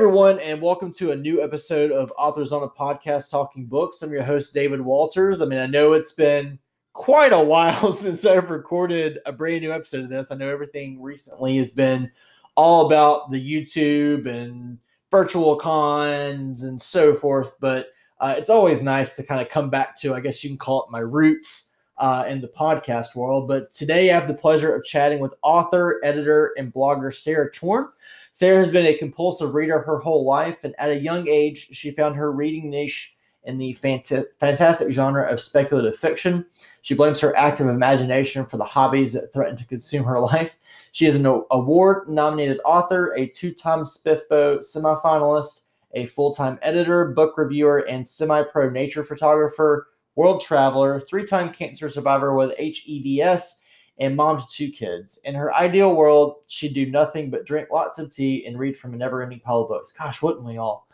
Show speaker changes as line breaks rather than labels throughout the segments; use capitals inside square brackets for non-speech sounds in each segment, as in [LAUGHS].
Everyone, and welcome to a new episode of Authors on a Podcast Talking Books. I'm your host, David Walters. I mean, I know it's been quite a while [LAUGHS] since I've recorded a brand new episode of this. I know everything recently has been all about the YouTube and virtual cons and so forth, but uh, it's always nice to kind of come back to, I guess you can call it my roots uh, in the podcast world. But today I have the pleasure of chatting with author, editor, and blogger Sarah Chorn. Sarah has been a compulsive reader her whole life, and at a young age, she found her reading niche in the fant- fantastic genre of speculative fiction. She blames her active imagination for the hobbies that threaten to consume her [LAUGHS] life. She is an award nominated author, a two time SPFBO semifinalist, a full time editor, book reviewer, and semi pro nature photographer, world traveler, three time cancer survivor with hEDS, and mom to two kids. In her ideal world, she'd do nothing but drink lots of tea and read from a never ending pile of books. Gosh, wouldn't we all?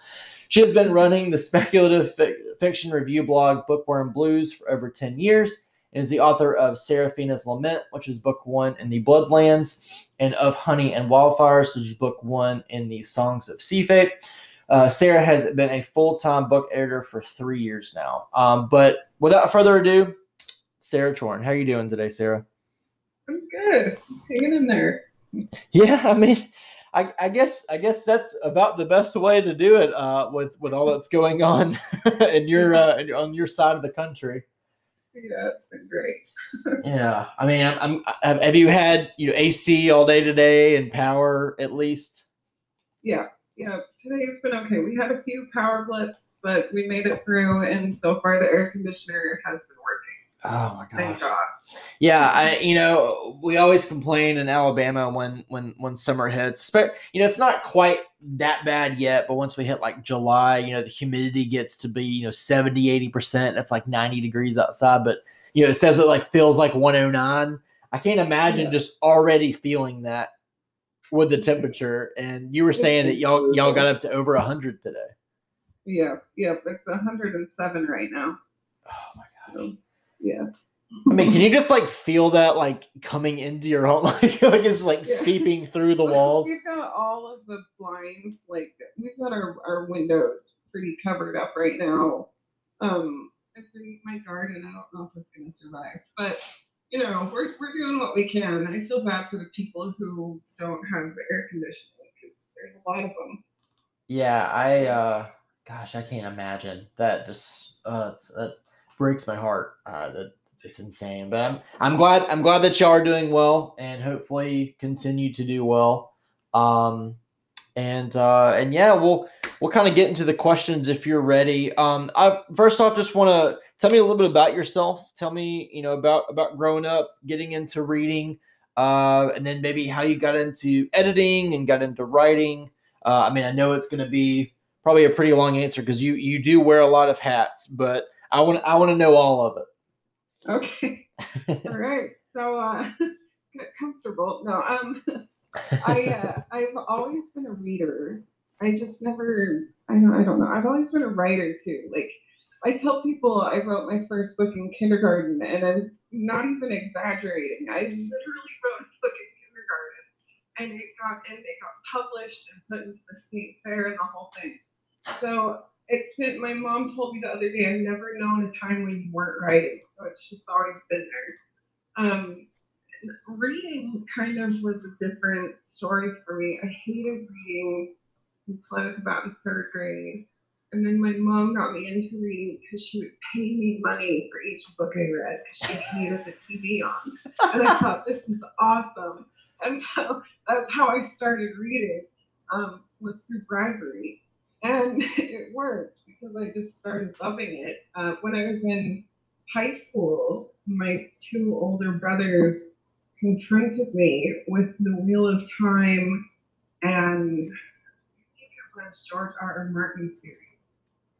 She has been running the speculative fiction review blog Bookworm Blues for over 10 years and is the author of Seraphina's Lament, which is book one in the Bloodlands, and of Honey and Wildfires, which is book one in the Songs of Sea Fate. Uh, Sarah has been a full time book editor for three years now. Um, but without further ado, Sarah Chorn, how are you doing today, Sarah?
Good. Hanging in there.
Yeah, I mean, I, I, guess I guess that's about the best way to do it uh, with with all that's going on [LAUGHS] in your uh, on your side of the country.
Yeah, it's been great. [LAUGHS]
yeah, I mean, I'm, I'm, have you had you know AC all day today and power at least?
Yeah, yeah. Today it's been okay. We had a few power blips, but we made it through, and so far the air conditioner has been working.
Oh my gosh. Thank God. Yeah, I you know we always complain in Alabama when when when summer hits. But you know it's not quite that bad yet, but once we hit like July, you know the humidity gets to be you know 70 80 percent. That's like 90 degrees outside, but you know it says it like feels like 109. I can't imagine yeah. just already feeling that with the temperature. And you were saying that y'all y'all got up to over 100 today.
Yeah, yeah, it's 107 right now.
Oh my gosh. So,
yeah.
I mean, can you just like feel that like coming into your home, [LAUGHS] like like it's like yeah. seeping through the walls?
We've got all of the blinds, like we've got our, our windows pretty covered up right now. Um, my garden, I don't know if it's gonna survive, but you know, we're we're doing what we can. I feel bad for the people who don't have air conditioning because there's a lot of them.
Yeah, I uh, gosh, I can't imagine that. Just uh, it's, uh breaks my heart. Uh, that it's insane, but I'm I'm glad I'm glad that y'all are doing well and hopefully continue to do well. Um, and uh, and yeah, we'll we'll kind of get into the questions if you're ready. Um, I first off just want to tell me a little bit about yourself. Tell me you know about about growing up, getting into reading, uh, and then maybe how you got into editing and got into writing. Uh, I mean, I know it's going to be probably a pretty long answer because you you do wear a lot of hats, but I want I want to know all of it.
Okay. [LAUGHS] all right. So uh, [LAUGHS] get comfortable. No, um, [LAUGHS] I uh, I've always been a reader. I just never. I don't. I don't know. I've always been a writer too. Like I tell people, I wrote my first book in kindergarten, and I'm not even exaggerating. I literally wrote a book in kindergarten, and it got and it got published and put into the state fair and the whole thing. So it's been my mom told me the other day i've never known a time when you weren't writing so it's just always been there. Um, reading kind of was a different story for me. I hated reading until i was about in third grade and then my mom got me into reading because she would pay me money for each book i read because she hated the tv on and i thought this is awesome. And so that's how i started reading um, was through bribery and [LAUGHS] it worked because I just started loving it. Uh, when I was in high school, my two older brothers confronted me with the Wheel of Time and I think it was George R. R. Martin series.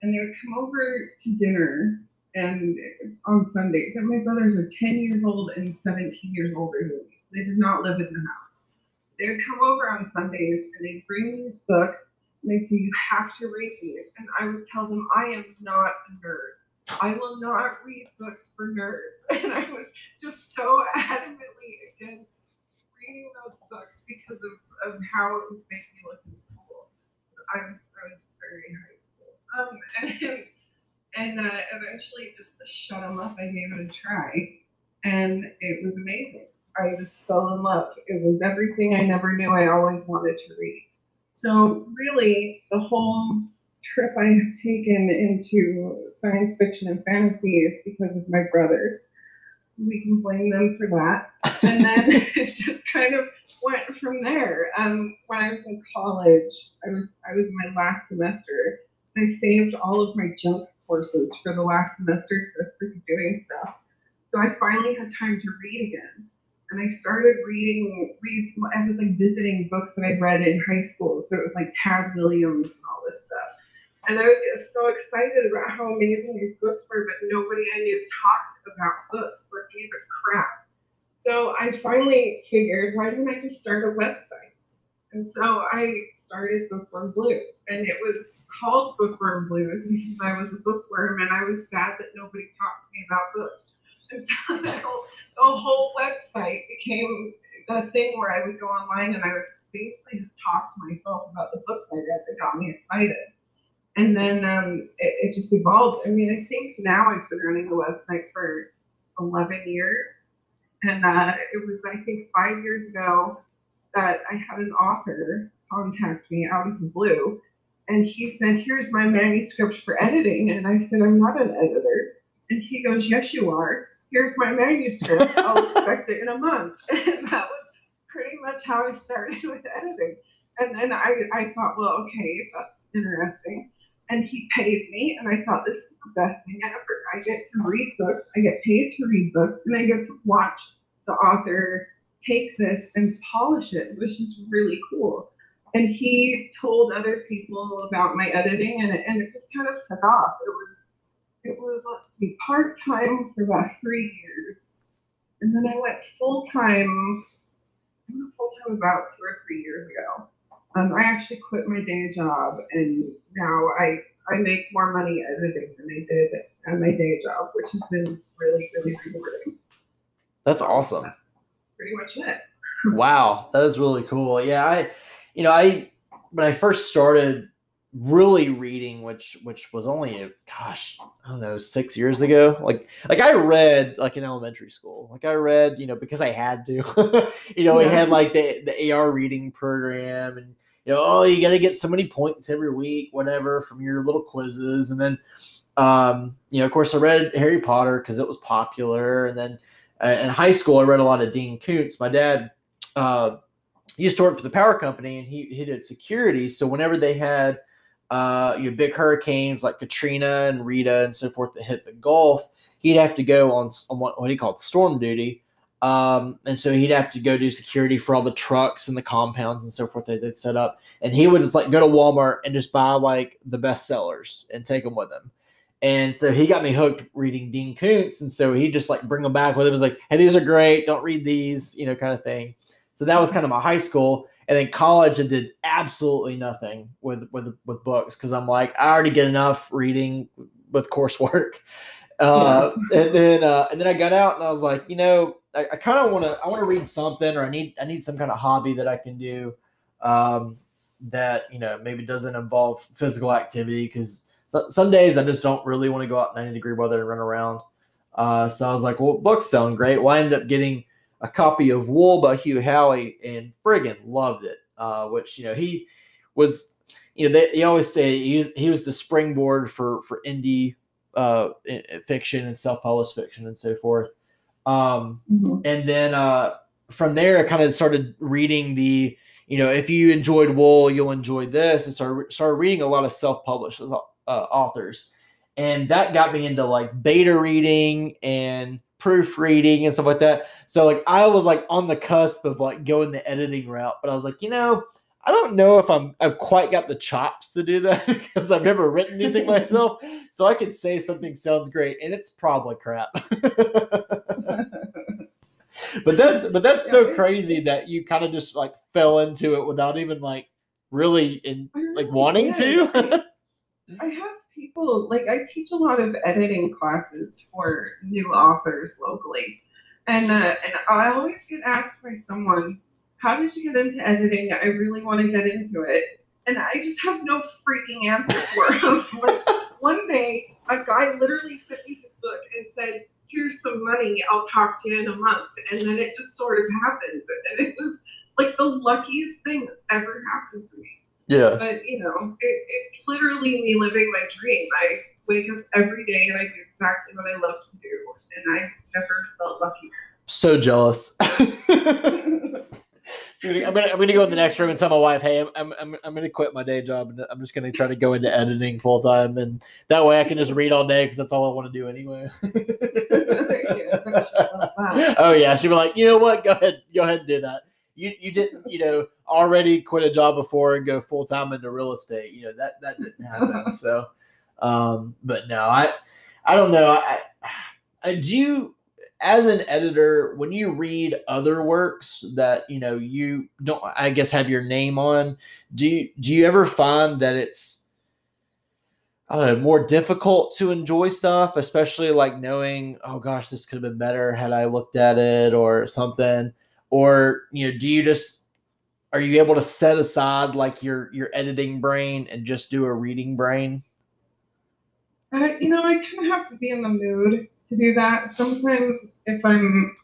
And they would come over to dinner and on Sunday, my brothers are 10 years old and 17 years older than me. They did not live in the house. They would come over on Sundays and they'd bring these books they say you have to read these. And I would tell them I am not a nerd. I will not read books for nerds. [LAUGHS] And I was just so adamantly against reading those books because of, of how it would make me look in school. I was I was very high school. Um, and [LAUGHS] and uh, eventually, just to shut them up, I gave it a try, and it was amazing. I just fell in love. It was everything I never knew I always wanted to read. So really, the whole trip I have taken into science fiction and fantasy is because of my brothers. So we can blame them for that. And then [LAUGHS] it just kind of went from there. Um, when I was in college, I was I was in my last semester. I saved all of my junk courses for the last semester because I was doing stuff. So I finally had time to read again and I started reading. Read, I was like visiting books that I'd read in high school, so it was like Tad Williams and all this stuff. And I was so excited about how amazing these books were, but nobody I knew talked about books or gave a crap. So I finally figured, why don't I just start a website? And so I started Bookworm Blues, and it was called Bookworm Blues because I was a bookworm and I was sad that nobody talked to me about books. So [LAUGHS] the whole, the whole website became a thing where I would go online and I would basically just talk to myself about the books I read that got me excited. And then um, it, it, just evolved. I mean, I think now I've been running the website for 11 years. And uh, it was, I think, five years ago that I had an author contact me out of the blue. And he said, Here's my manuscript for editing. And I said, I'm not an editor. And he goes, Yes, you are here's my manuscript. I'll [LAUGHS] expect it in a month. [LAUGHS] And that was pretty much how I started with editing. And then I, I thought, well, okay, that's interesting. And he paid me, and I thought this is the best thing ever. I get to read books, I get paid to read books, and I get to watch the author take this and polish it, which is really cool. And he told other people about my editing, and it, and it just kind of took off. It was it was let's see, part time for about three years, and then I went full time. I went full time about two or three years ago. Um, I actually quit my day job, and now I I make more money editing than I did at my day job, which has been really really rewarding.
That's awesome. That's
pretty much it.
wow, that is really cool. Yeah, I, you know, I when I first started really reading which which was only a, gosh i don't know six years ago. Like like i read like in elementary school. Like i read you know because i had to. [LAUGHS] You know yeah. we had like the the ar reading program and you know oh you got to get so many points every week whatever from your little quizzes. And then um you know of course i read harry potter because it was popular. And then uh, in high school i read a lot of dean koontz. My dad uh he used to work for the power company and he, he did security. So whenever they had uh, you know, big hurricanes like Katrina and Rita and so forth that hit the Gulf, he'd have to go on, on what, what he called storm duty. Um, and so he'd have to go do security for all the trucks and the compounds and so forth that they'd set up. And he would just like go to Walmart and just buy like the best sellers and take them with him. And so he got me hooked reading Dean Koontz. And so he just like bring them back with him. It was like, hey, these are great. Don't read these, you know, kind of thing. So that was kind of my high school. And then college, I did absolutely nothing with with with books because I'm like, I already get enough reading with coursework. [LAUGHS] Uh, yeah. and then uh, and then I got out and I was like, you know, I, I kind of want to I want to read something or I need I need some kind of hobby that I can do um, that you know maybe doesn't involve physical activity because so, some days I just don't really want to go out in 90 degree weather and run around. Uh, so I was like, well, books sound great. Well, I ended up getting a copy of Wool by Hugh Howey and friggin' loved it. Uh, which you know he was, you know they, they always say he was, he was the springboard for for indie uh, fiction and self published fiction and so forth. Um, mm-hmm. And then uh, from there, I kind of started reading the you know if you enjoyed Wool, you'll enjoy this, and started started reading a lot of self published uh, authors, and that got me into like beta reading and proofreading and stuff like that. So like I was like on the cusp of like going the editing route, but I was like, you know, I don't know if I'm I've quite got the chops to do that [LAUGHS] because I've never written anything myself. So I could say something sounds great and it's probably crap. [LAUGHS] but that's but that's so crazy that you kind of just like fell into it without even like really in like wanting to.
I [LAUGHS] have people like I teach a lot of editing classes for new authors locally, and uh, and I always get asked by someone, "How did you get into editing? I really want to get into it." and I just have no freaking answer for them. [LAUGHS] like one day, a guy literally sent me his book and said, "Here's some money. I'll talk to you in a month." And then it just sort of happened, and it was like the luckiest thing that's ever happened to me.
Yeah.
But you know, it, it's literally me living my dream. I wake up every day and I do exactly what I love to do, and I've never felt luckier.
So jealous. [LAUGHS] Dude, I'm gonna, I'm gonna go in the next room and tell my wife, hey, I'm, I'm, I'm, I'm gonna quit my day job and I'm just gonna try to go into editing full time, and that way I can just read all day because that's all I want to do anyway. [LAUGHS] [LAUGHS]
Yeah, shut up.
oh yeah, she'd be like, you know what? Go ahead, go ahead and do that. You you didn't you know already quit a job before and go full time into real estate. You know that that didn't happen. [LAUGHS] so, um, but no, I I don't know. I, I do you as an editor when you read other works that you know you don't I guess have your name on. Do you do you ever find that it's I don't know, more difficult to enjoy stuff, especially like knowing, oh gosh, this could have been better had I looked at it or something. Or, you know, do you just are you able to set aside like your your editing brain and just do a reading brain?
Uh, you know, I kind of have to be in the mood to do that. Sometimes, if I'm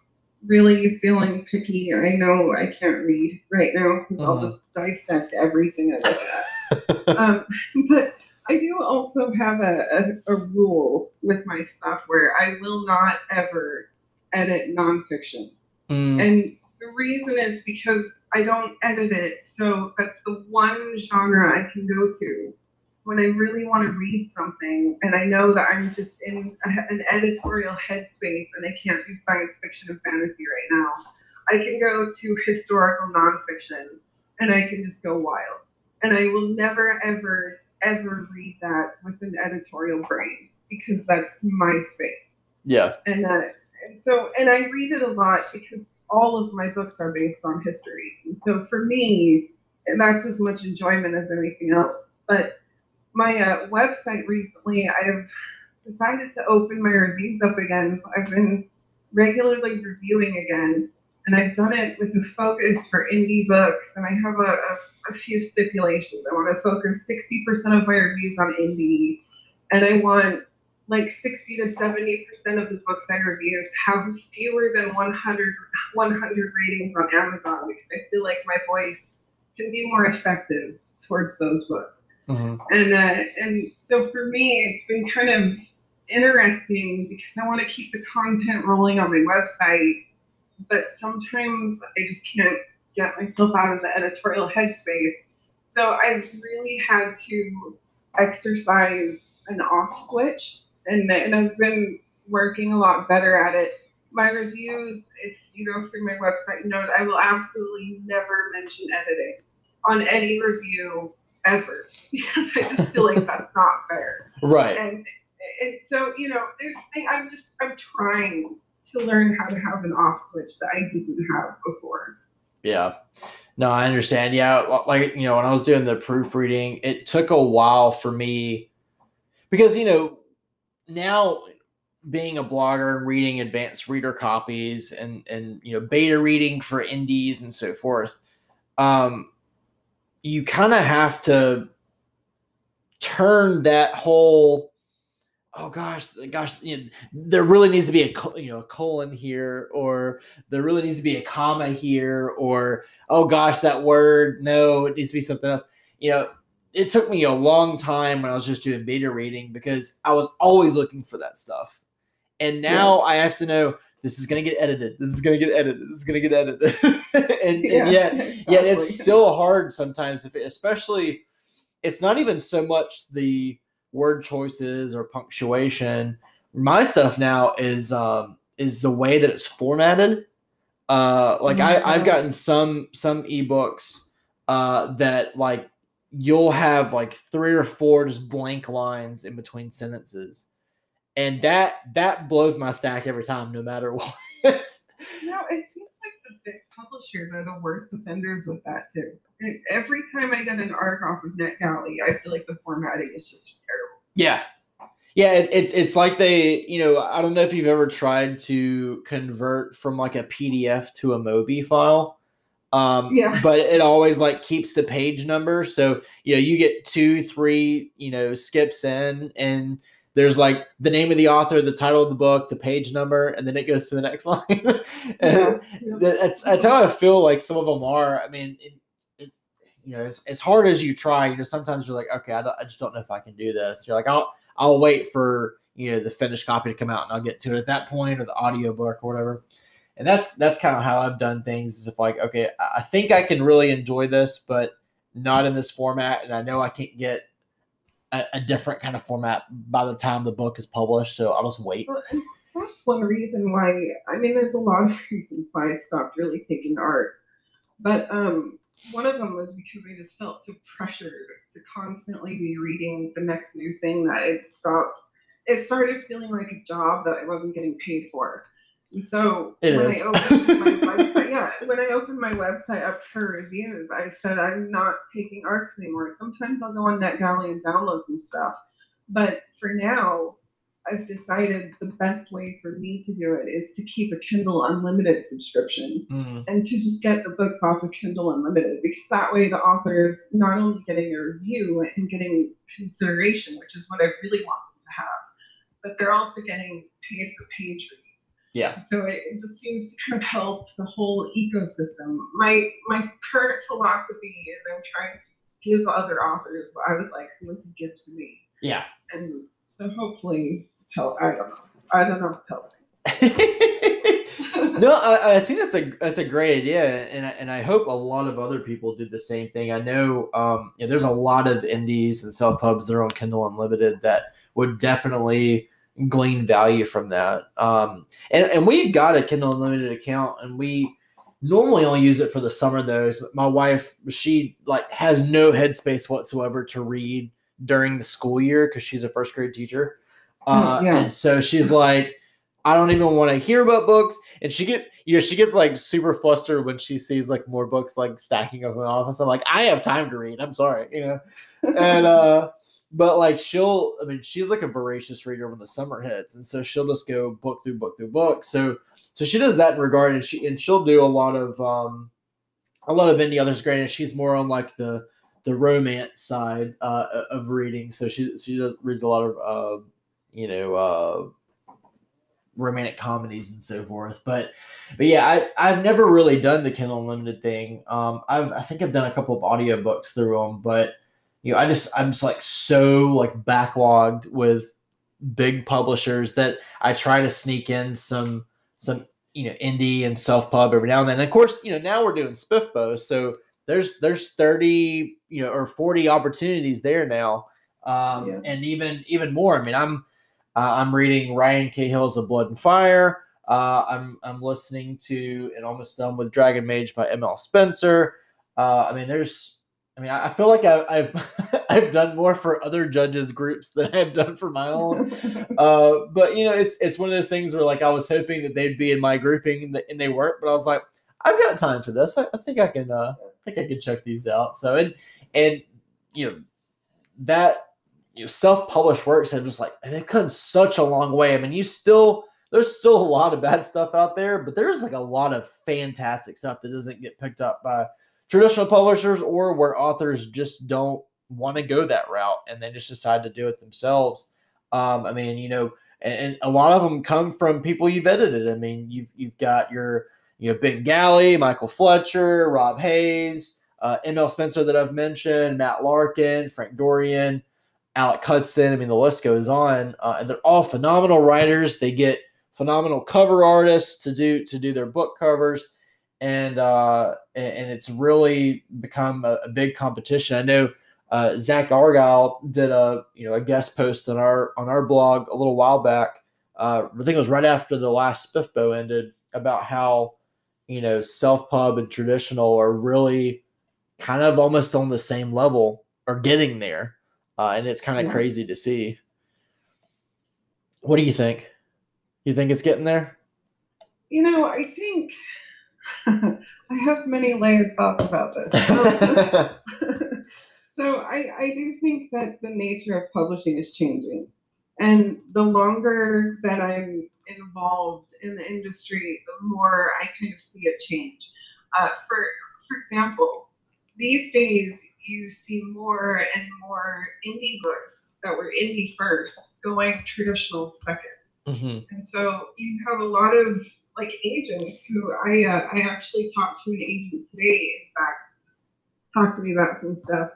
really feeling picky, I know I can't read right now because I'll
Mhm.
just dissect everything I look at. [LAUGHS] um, but I do also have a, a, a rule with my stuff where I will not ever edit nonfiction.
Mm,
And the reason is because I don't edit it. So that's the one genre I can go to when I really want to read something and I know that I'm just in a, an editorial headspace and I can't do science fiction and fantasy right now. I can go to historical nonfiction and I can just go wild. And I will never, ever, ever read that with an editorial brain because that's my space
yeah.
and uh, and so and I read it a lot because all of my books are based on history. And so for me, that's as much enjoyment as anything else. But my uh, website recently, I've decided to open my reviews up again. I've been regularly reviewing again, and I've done it with a focus for indie books. And I have a, a, a few stipulations. I want to focus 60% of my reviews on indie, and I want like 60 to 70 percent of the books I review have fewer than 100 100 ratings on Amazon because I feel like my voice can be more effective towards those books.
Mhm.
And uh, and so for me, it's been kind of interesting because I want to keep the content rolling on my website, but sometimes I just can't get myself out of the editorial headspace. So I've really had to exercise an off switch, and and I've been working a lot better at it. My reviews, if you go through my website, you know that I will absolutely never mention editing on any review ever [LAUGHS] because I just feel like that's [LAUGHS] not fair.
Right.
And and so you know, there's thing I'm just I'm trying to learn how to have an off switch that I didn't have before.
Yeah. No, I understand. Yeah, like you know, when I was doing the proofreading, it took a while for me because you know, now being a blogger and reading advanced reader copies and and you know, beta reading for indies and so forth, um you kind of have to turn that whole oh gosh gosh you know, there really needs to be a you know a colon here or there really needs to be a comma here or oh gosh that word no it needs to be something else. You know it took me a long time when i was just doing beta reading because i was always looking for that stuff. And now i have to know this is going to get edited this is going to get edited this is going to get edited. [LAUGHS] And, and yet [LAUGHS] yet it's still hard sometimes if it, especially it's not even so much the word choices or punctuation. My stuff now is um is the way that it's formatted. Uh like i i've
Mhm.
gotten some some ebooks uh that like you'll have like three or four just blank lines in between sentences and that that blows my stack every time no matter [LAUGHS] what
No, it seems like the big publishers are the worst offenders with that too. Every time I get an article off of NetGalley, I feel like the formatting is just terrible.
Yeah. Yeah, it, it's it's like they, you know, I don't know if you've ever tried to convert from like a PDF to a Mobi file. Um,
Yeah.
but it always like keeps the page number. So, you know, you get two, three, you know, skips in and there's like the name of the author, the title of the book, the page number, and then it goes to the next [LAUGHS] line.
Yeah,
And that's, that's how I feel like some of them are. I mean, it, it, you know, as, as hard as you try, you know, sometimes you're like, okay, I, don't, I just don't know if I can do this. You're like, I'll, I'll wait for, you know, the finished copy to come out and I'll get to it at that point or the audio book or whatever. And that's, that's kind of how I've done things is if like, okay, I think I can really enjoy this, but not in this format. And I know I can't get a, a different kind of format by the time the book is published. So I'll just wait.
Well, that's one reason why I mean there's a lot of [LAUGHS] reasons why I stopped really taking art, But um one of them was because I just felt so pressured to constantly be reading the next new thing that it stopped. It started feeling like a job that I wasn't getting paid for. So
It
when
is.
I opened my website, yeah, when I opened my website up for reviews, I said I'm not taking arcs anymore. Sometimes I'll go on NetGalley and download some stuff. But for now, I've decided the best way for me to do it is to keep a Kindle Unlimited subscription
Mm,
and to just get the books off of Kindle Unlimited because that way the author is not only getting a review and getting consideration, which is what I really want them to have, but they're also getting paid for page reads.
Yeah.
So it, it just seems to kind of help the whole ecosystem. My my current philosophy is I'm trying to give other authors what I would like someone to give to me,
Yeah.
and so hopefully tell I don't know I don't know tell [LAUGHS]
no, I, I think that's a that's a great idea, and I, and I hope a lot of other people do the same thing. I know, um, you know, there's a lot of indies and self pubs that are on Kindle Unlimited that would definitely glean value from that. Um, and and we've got a Kindle Unlimited account, and we normally only use it for the summer though. My wife, she like has no headspace whatsoever to read during the school year because she's a first grade teacher. Uh,
yeah.
And so she's like, I don't even want to hear about books. And she get, you know, she gets like super flustered when she sees like more books like stacking up in the office. I'm like, I have time to read. I'm sorry, you know. And uh, but like she'll, I mean, she's like a voracious reader when the summer hits, and so she'll just go book through book through book. So so she does that in regard, and she and she'll do a lot of um, a lot of indie others. Granted, she's more on like the the romance side uh, of reading. So she she does reads a lot of uh, you know uh, romantic comedies and so forth. But but yeah, I I've never really done the Kindle Unlimited thing. Um, I've I think I've done a couple of audiobooks through them, but you know, I just I'm just like so like backlogged with big publishers that I try to sneak in some some you know indie and self pub every now and then. And of course, you know now we're doing SPFBO, so there's there's 30 you know or 40 opportunities there now, um,
Yeah.
and even even more. I mean, I'm uh, I'm reading Ryan Cahill's of Blood and Fire. Uh, I'm I'm listening to and almost done with Dragon Mage by M.L. Spencer. Uh, I mean, there's I mean, I I feel like I, I've [LAUGHS] I've done more for other judges groups than I've done for my own. [LAUGHS] Uh, but you know, it's it's one of those things where like I was hoping that they'd be in my grouping and, th- and they weren't. But I was like, I've got time for this. I, I think I can. Uh, I think I can check these out. So and and you know that you know self-published works have just like they've come such a long way. I mean, you still there's still a lot of bad stuff out there, but there's like a lot of fantastic stuff that doesn't get picked up by traditional publishers or where authors just don't want to go that route and they just decide to do it themselves. Um, I mean, you know, and, and a lot of them come from people you've edited. I mean, you've you've got your you know Ben Galley, Michael Fletcher, Rob Hayes, uh, M.L. Spencer that I've mentioned, Matt Larkin, Frank Dorian, Alec Hutson. I mean, the list goes on, uh, and they're all phenomenal writers. They get phenomenal cover artists to do to do their book covers and uh, and, it's really become a, a big competition. I know uh, Zack Argyle did a you know a guest post on our on our blog a little while back. Uh, I think it was right after the last SPFBO ended about how you know self pub and traditional are really kind of almost on the same level or getting there, uh, and it's kind of
Yeah.
crazy to see. What do you think? You think it's getting there?
you know, I think [LAUGHS] I have many layered thoughts about this. [LAUGHS] So I, I do think that the nature of publishing is changing. And the longer that I'm involved in the industry, the more I kind of see a change. Uh, for for example, these days you see more and more indie books that were indie first going traditional 2nd
Mm-hmm.
And so you have a lot of like agents who I uh, I actually talked to an agent today, in fact, talked to me about some stuff.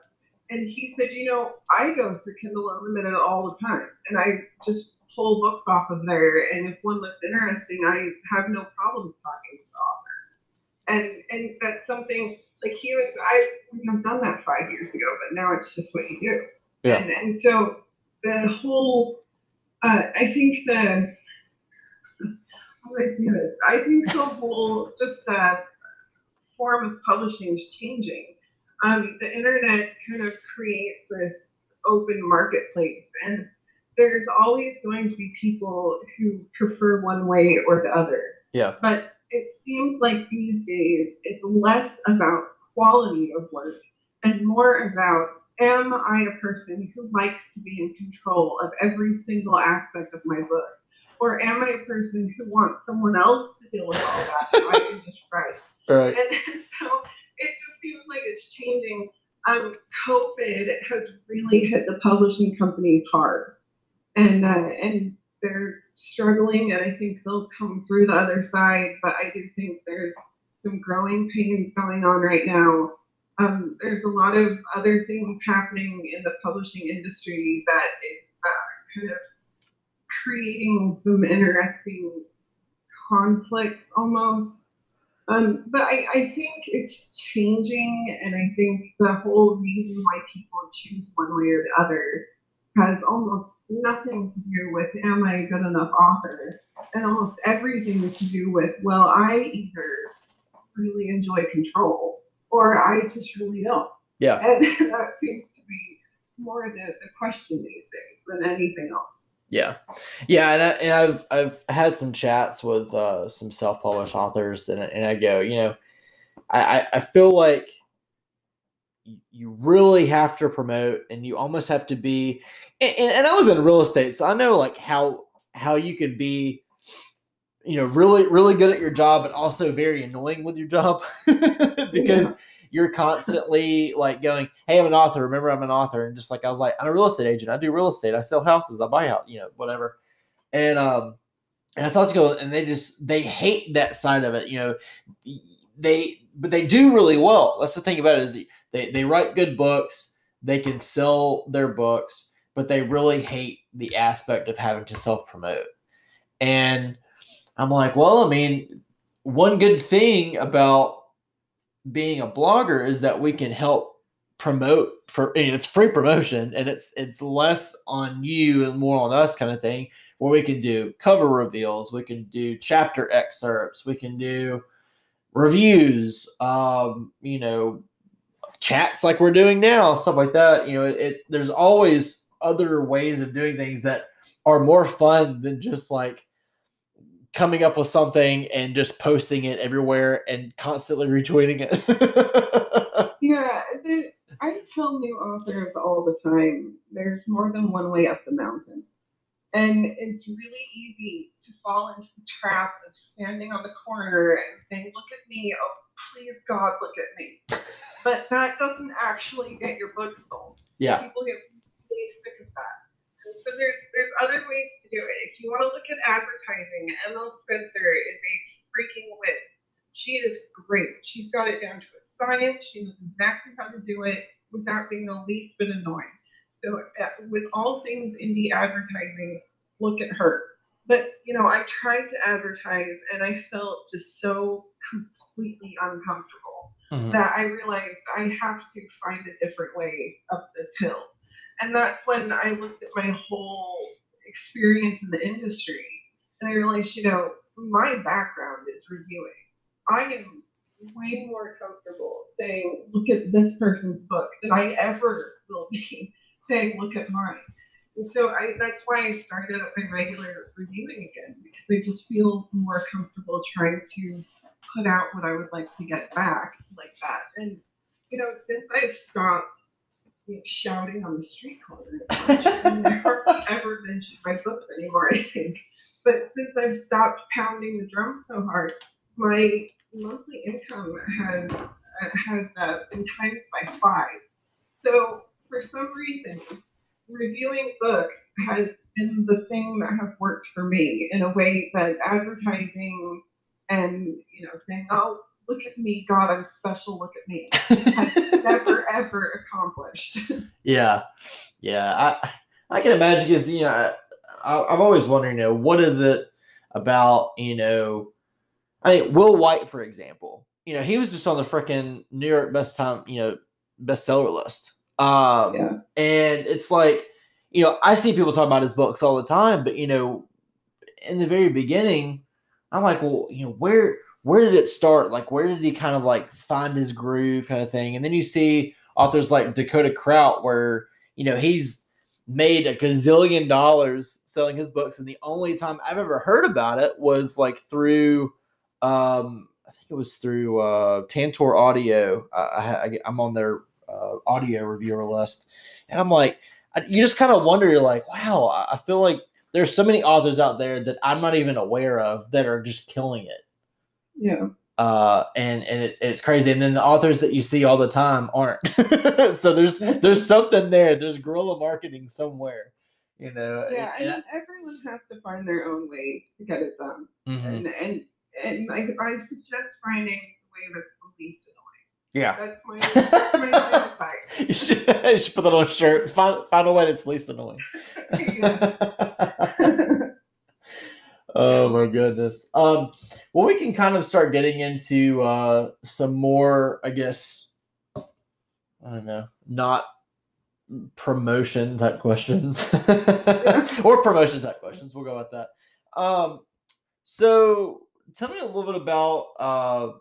And he said, you know, I go through Kindle Unlimited all the time, and I just pull books off of there. And if one looks interesting, I have no problem talking to the author. And and that's something like he was. I wouldn't have done that five years ago, but now it's just what you do.
Yeah.
And and so the whole, uh, I think the. Do I this? I think the whole just uh, form of publishing is changing. Um, the internet kind of creates this open marketplace, and there's always going to be people who prefer one way or the other.
Yeah.
But it seems like these days it's less about quality of work and more about am I a person who likes to be in control of every single aspect of my book? Or am I a person who wants someone else to deal with all that and I can [LAUGHS] just write?
Right.
And [LAUGHS] so it just seems like it's changing. Um, COVID has really hit the publishing companies hard, and uh, and they're struggling, and I think they'll come through the other side. But I do think there's some growing pains going on right now. Um, there's a lot of other things happening in the publishing industry that is uh, kind of creating some interesting conflicts almost. Um, but I, I think it's changing, and I think the whole reason why people choose one way or the other has almost nothing to do with am I a good enough author, and almost everything to do with well, I either really enjoy control or I just really don't.
Yeah.
And [LAUGHS] that seems to be more the, the question these days than anything else.
Yeah, yeah, and, I, and I've I've had some chats with uh, some self published authors, and and I go, you know, I I, feel like you really have to promote, and you almost have to be, and, and, I was in real estate, so I know like how how you can be, you know, really really good at your job, but also very annoying with your job. [LAUGHS] Because you're constantly like going, "Hey, I'm an author. Remember, I'm an author." And just like I was like, I'm a real estate agent. I do real estate. I sell houses. I buy out, You know, whatever. And um, and I thought to go, and they just they hate that side of it. You know, they but they do really well. That's the thing about it is they they write good books. They can sell their books, but they really hate the aspect of having to self promote. And I'm like, well, I mean, one good thing about being a blogger is that we can help promote for it's free promotion and it's it's less on you and more on us kind of thing where we can do cover reveals we can do chapter excerpts we can do reviews um you know chats like we're doing now stuff like that you know it there's always other ways of doing things that are more fun than just like coming up with something and just posting it everywhere and constantly [LAUGHS] retweeting it.
Yeah, the, I tell new authors all the time there's more than one way up the mountain. And it's really easy to fall into the trap of standing on the corner and saying, Look at me, oh, please God, look at me. But that doesn't actually get your book sold.
yeah.
People get really sick of that. And so there's there's other ways to do it. If you want to look at advertising, ML Spencer is a freaking whiz. She is great. She's got it down to a science. She knows exactly how to do it without being the least bit annoying. So uh, with all things indie advertising, look at her. But you know, I tried to advertise and I felt just so completely uncomfortable
Mhm.
that I realized I have to find a different way up this hill. And that's when I looked at my whole experience in the industry and I realized, you know, my background is reviewing. I am way more comfortable saying, look at this person's book than I ever will be [LAUGHS] saying, look at mine. And so I, that's why I started up my regular reviewing again, because I just feel more comfortable trying to put out what I would like to get back like that. And, you know, since I've stopped you know, shouting on the street corner, I [LAUGHS] never ever mention my books anymore, I think. But since I've stopped pounding the drum so hard, my monthly income has uh, has uh, been times by five. So for some reason, reviewing books has been the thing that has worked for me in a way that advertising and you know saying, "Oh, look at me, God, I'm special. Look at me," has [LAUGHS] never ever accomplished.
Yeah, yeah. I I can imagine because you know I, I've always wondered, you know, what is it about you know, I mean, Will Wight, for example, you know, he was just on the freaking New York best time, you know, bestseller list. Um,
Yeah.
and it's like, you know, I see people talk about his books all the time, but you know, in the very beginning, I'm like, well, you know, where where did it start? Like, where did he kind of like find his groove, kind of thing? And then you see authors like Dakota Krout, where you know he's made a gazillion dollars selling his books, and the only time I've ever heard about it was like through, um, I think it was through uh, Tantor Audio. I, I'm on their uh, audio reviewer list, and I'm like, I, you just kind of wonder, you're like, wow, I feel like there's so many authors out there that I'm not even aware of that are just killing it.
Yeah.
Uh, and and it, it's crazy. And then the authors that you see all the time aren't. [LAUGHS] so there's there's something there. There's guerrilla marketing somewhere, you know.
Yeah,
and-
and everyone has to find their own way to get it done.
and- mhm.
And and and I, I suggest finding the way that's the least annoying.
yeah.
That's my that's [LAUGHS] my advice.
you, should, [LAUGHS] you should put that on a shirt. Find, find a way that's least annoying. Oh my goodness. Um, well, we can kind of start getting into uh, some more, I guess, I don't know, not promotion type questions [LAUGHS] or promotion type questions. We'll go with that. Um, so tell me a little bit about uh,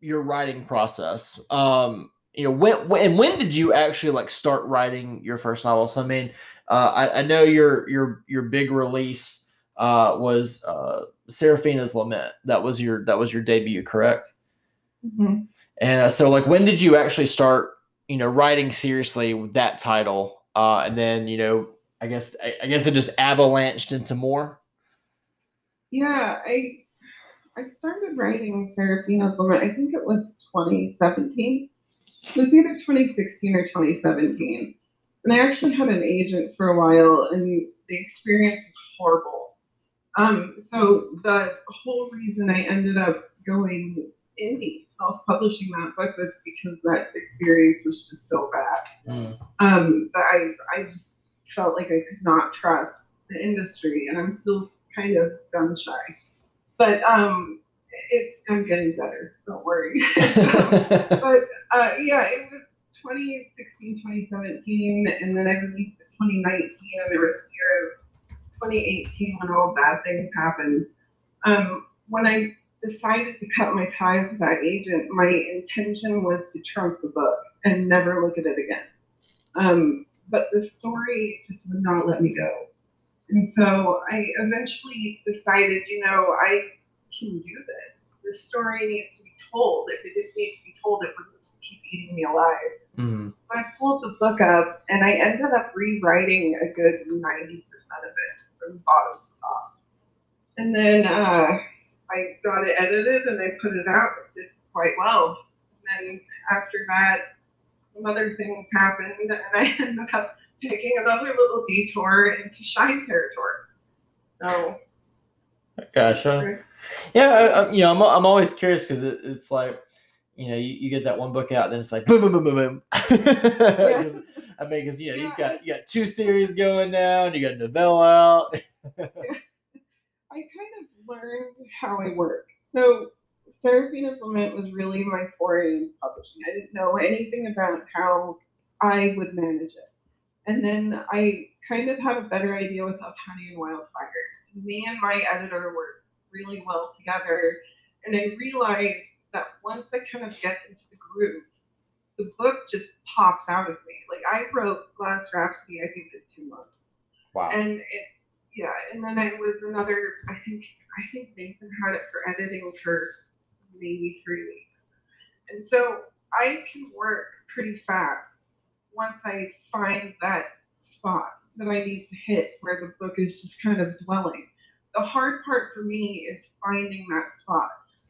your writing process. Um, you know, when, when and when did you actually like start writing your first novel? So I mean, uh, I, I know your your your big release uh, was uh, Seraphina's Lament. That was your that was your debut, correct?
Mhm.
And uh, so, like, when did you actually start, you know, writing seriously with that title? Uh, and then, you know, I guess I, I guess it just avalanched into more.
Yeah, I I started writing Seraphina's Lament. I think it was 2017. It was either 2016 or 2017. And I actually had an agent for a while, and the experience was horrible. Um, so the whole reason I ended up going indie, self-publishing that book was because that experience was just so bad. Um, that I I just felt like I could not trust the industry, and I'm still kind of gun shy. But um, it's I'm getting better. Don't worry. [LAUGHS] [LAUGHS] but uh, yeah, it was 2016, 2017, and then I released it 2019, and there was a year of 2018 when all bad things happened. Um, when I decided to cut my ties with that agent, my intention was to trunk the book and never look at it again. Um, but the story just would not let me go. And so I eventually decided, you know, I can do this. The story needs to be told. If it didn't need to be told, it would just keep eating me alive.
Mhm.
So I pulled the book up and I ended up rewriting a good 90% of it from bottom to top. And then uh, I got it edited and I put it out. It did quite well. And then after that, some other things happened and I [LAUGHS] ended up taking another little detour into shine territory. So,
Gotcha. Yeah, I, I, you know, I'm, I'm always curious because it, it's like, you know, you, you get that one book out, then it's like boom, boom, boom, boom, boom. [LAUGHS] I mean, because you know, you've got you got two series going now, and you got novella out. [LAUGHS]
I kind of learned how I work. So Seraphina's Lament was really my foray in publishing. I didn't know anything about how I would manage it. And then I kind of had a better idea with Of Honey and Wildfires. Me and my editor worked really well together. And I realized that once I kind of get into the groove, the book just pops out of me. I wrote Glass Rhapsody, I think, in two months.
Wow.
and it yeah and then it was another i think i think nathan had it for editing for maybe three weeks. And so i can work pretty fast once i find that spot that i need to hit where the book is just kind of dwelling. The hard part for me is finding that spot.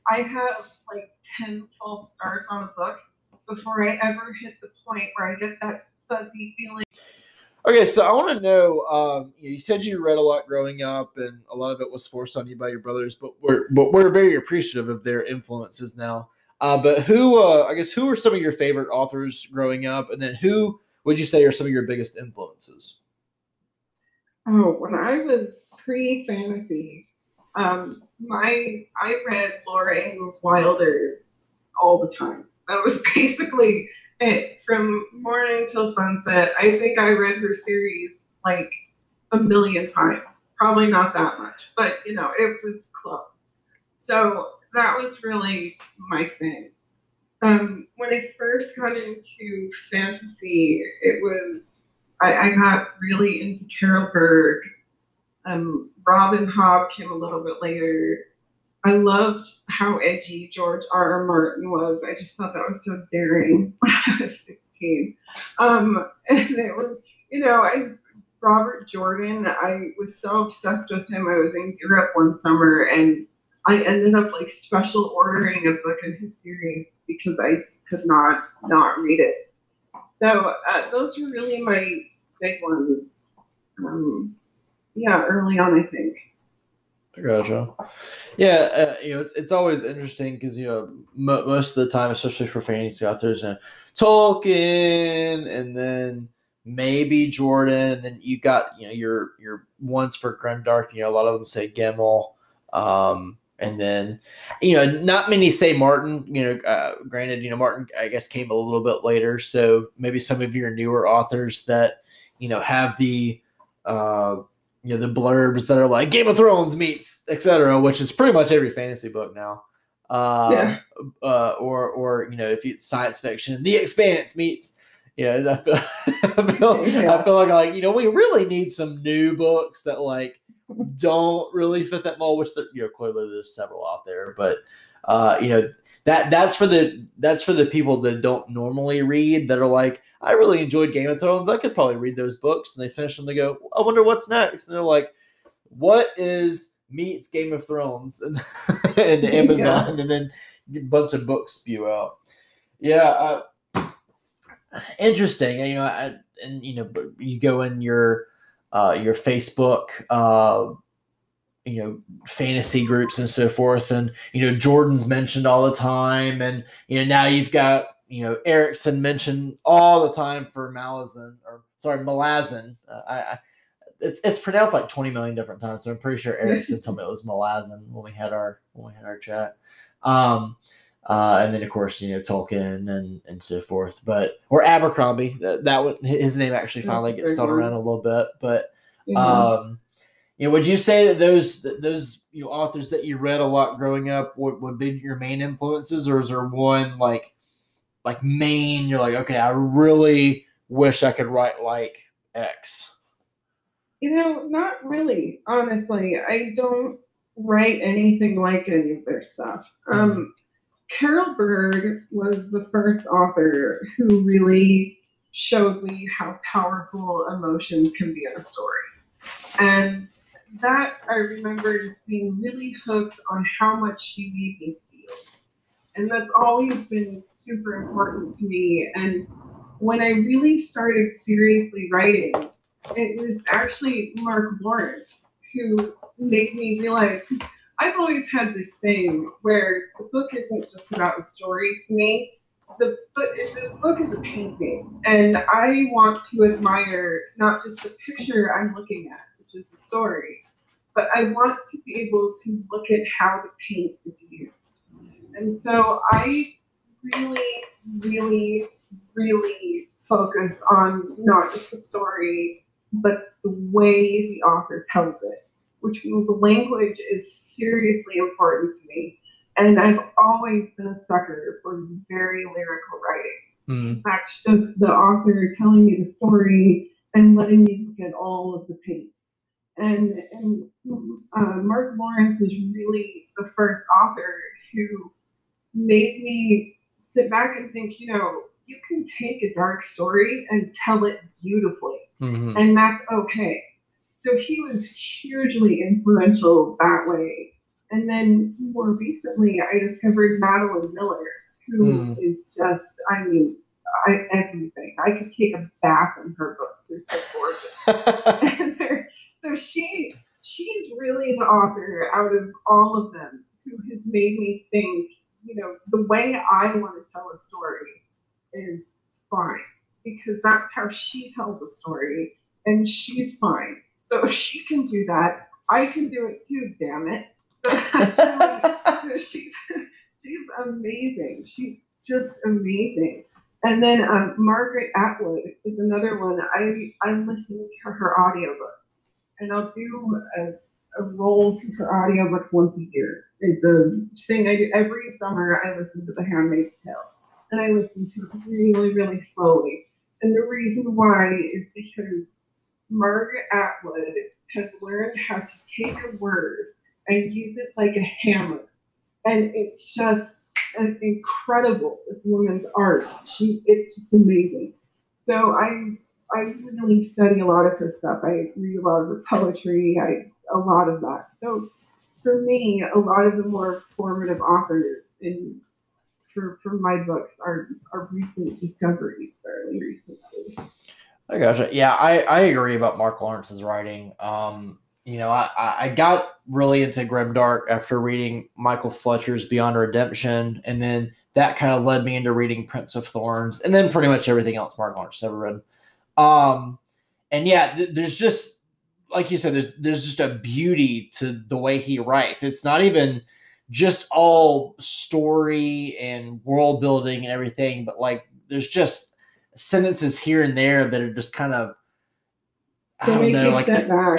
I have like 10 false starts on a book before I ever hit the point where I get that fuzzy feeling.
Okay, so I want to know. Um, you said you read a lot growing up, and a lot of it was forced on you by your brothers. But we're but we're very appreciative of their influences now. Uh, but who, uh, I guess, who are some of your favorite authors growing up, and then who would you say are some of your biggest influences?
Oh, when I was pre fantasy, um, my I read Laura Ingalls Wilder all the time. That was [LAUGHS] basically it from morning till sunset. I think I read her series like a million times. Probably not that much, but you know, it was close. So that was really my thing. Um, when I first got into fantasy, it was I, I got really into Carol Berg. Um, Robin Hobb came a little bit later. I loved how edgy George R. R. Martin was. I just thought that was so daring [LAUGHS] when I was 16. Um, [LAUGHS] and it was, you know, I Robert Jordan, I was so obsessed with him. I was in Europe one summer and I ended up like special ordering a book in his series because I just could not not read it. So uh, those were really my big ones. Um, yeah, early on, I think.
Gotcha. Yeah, uh, you know, it's, it's always interesting because you know m- most of the time, especially for fantasy authors, you know, Tolkien, and then maybe Jordan, and then you got you know your your ones for Grimdark. You know, a lot of them say Gemmell, um, and then you know not many say Martin. You know, uh, granted, you know Martin I guess came a little bit later, so maybe some of your newer authors that you know have the uh, you know the blurbs that are like Game of Thrones meets etc., which is pretty much every fantasy book now. Uh,
Yeah.
uh, or or you know if it's science fiction, The Expanse meets. You know, I feel, [LAUGHS] I feel,
Yeah.
I feel like like you know we really need some new books that like don't really fit that mold. Which there, you know clearly there's several out there, but uh, you know that that's for the that's for the people that don't normally read that are like I really enjoyed Game of Thrones. I could probably read those books. And they finish them. They go, I wonder what's next. And they're like, what is meets Game of Thrones? [LAUGHS] And, and Amazon. And then a bunch of books spew out. Yeah. Uh, interesting. You know, I, and, you know, you go in your, uh, your Facebook, uh, you know, fantasy groups and so forth. And, you know, Jordan's mentioned all the time. And, you know, now you've got, you know, Erickson mentioned all the time for Malazan or sorry, Malazan. Uh, I, I it's, it's pronounced like 20 million different times. So I'm pretty sure Erickson told me it was Malazan when we had our, when we had our chat. Um, uh, and then of course, you know, Tolkien and, and so forth, but, or Abercrombie that, that would, his name actually finally gets thrown around a little bit, but,
Yeah.
um, you know, would you say that those that those you know authors that you read a lot growing up would, would be your main influences, or is there one like like main? You're like, okay, I really wish I could write like X.
You know, not really. Honestly, I don't write anything like any of their stuff. Um, Carol Berg was the first author who really showed me how powerful emotions can be in a story. And that I remember just being really hooked on how much she made me. And that's always been super important to me. And when I really started seriously writing, it was actually Mark Lawrence who made me realize I've always had this thing where the book isn't just about the story to me. The the book is a painting, and I want to admire not just the picture I'm looking at, which is the story, but I want to be able to look at how the paint is used. And so I really, really, really focus on not just the story, but the way the author tells it, which means the language is seriously important to me. And I've always been a sucker for very lyrical writing.
Mm.
In fact, just the author telling me the story and letting me look at all of the paint. And, and uh, Mark Lawrence was really the first author who made me sit back and think, you know, you can take a dark story and tell it beautifully
Mhm.
and that's okay. So he was hugely influential that way. And then more recently, I discovered Madeline Miller, who
Mm.
is just, I mean, I, everything. I could take a bath in her books. They're so gorgeous. They're- [LAUGHS] [LAUGHS] so she she's really the author out of all of them who has made me think, you know, the way I want to tell a story is fine because that's how she tells a story and she's fine. So if she can do that, I can do it too, damn it. So that's really [LAUGHS] she's she's amazing. She's just amazing. And then um, Margaret Atwood is another one. I I'm listening to her audiobook, and I'll do a, a through her audiobooks once a year. It's a thing I do every summer. I listen to The Handmaid's Tale, and I listen to it really, really slowly. And the reason why is because Margaret Atwood has learned how to take a word and use it like a hammer. And it's just an incredible woman's art. She it's just amazing. So I I really study a lot of her stuff. I read a lot of her poetry, I a lot of that. So for me, a lot of the more formative authors in for, for my books are, are recent discoveries, fairly recent.
I gotcha. Yeah, I, I agree about Mark Lawrence's writing. Um, you know, I, I I got really into Grimdark after reading Michael Fletcher's Beyond Redemption, and then that kind of led me into reading Prince of Thorns, and then pretty much everything else Mark Lawrence ever read. Um, and yeah, th- there's just like you said, there's there's just a beauty to the way he writes. It's not even just all story and world building and everything, but like there's just sentences here and there that are just kind of I don't know, like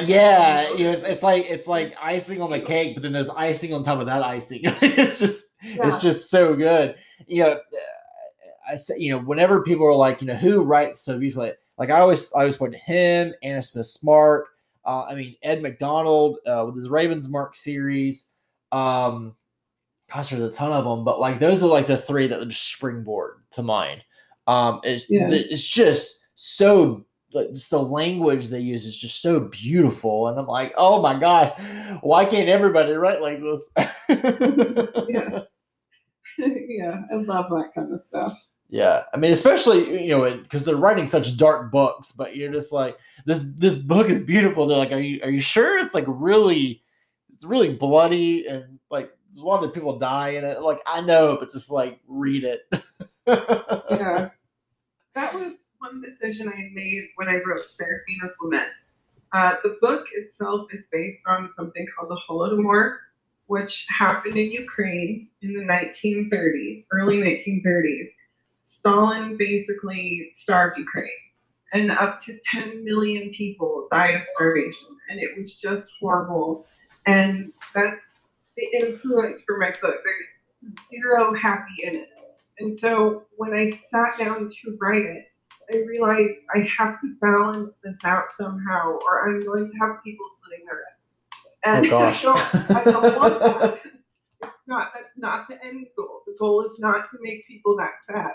yeah, you know, it's, it's like it's like icing on the cake, but then there's icing on top of that icing. [LAUGHS] it's just it's just so good. You know, I say you know whenever people are like you know who writes so beautifully, like I always I always point to him, Anna Smith Spark. Uh, I mean Ed McDonald uh, with his Ravens Mark series. Um, gosh, there's a ton of them, but like those are like the three that would just springboard to mind. Um, it's
Yeah.
it's just so just the language they use is just so beautiful, and I'm like, oh my gosh, why can't everybody write like this? [LAUGHS]
Yeah. [LAUGHS] yeah, I love that kind of stuff.
Yeah, I mean, especially you know because they're writing such dark books, but you're just like this. This book is beautiful. They're like, are you are you sure it's like really, it's really bloody and like a lot of people die in it. Like I know, but just like read it. [LAUGHS]
Yeah. That was one decision I made when I wrote Seraphina's Lament. Uh, the book itself is based on something called the Holodomor, which happened in Ukraine in the 1930s, early 1930s. Stalin basically starved Ukraine, and up to 10 million people died of starvation, and it was just horrible. And that's the influence for my book. There's zero happy in it. And so when I sat down to write it, I realized I have to balance this out somehow, or I'm going to have people slitting their wrists. And
Oh, gosh. [LAUGHS]
I don't, I don't want that. Not that's not the end goal. The goal is not to make people that sad.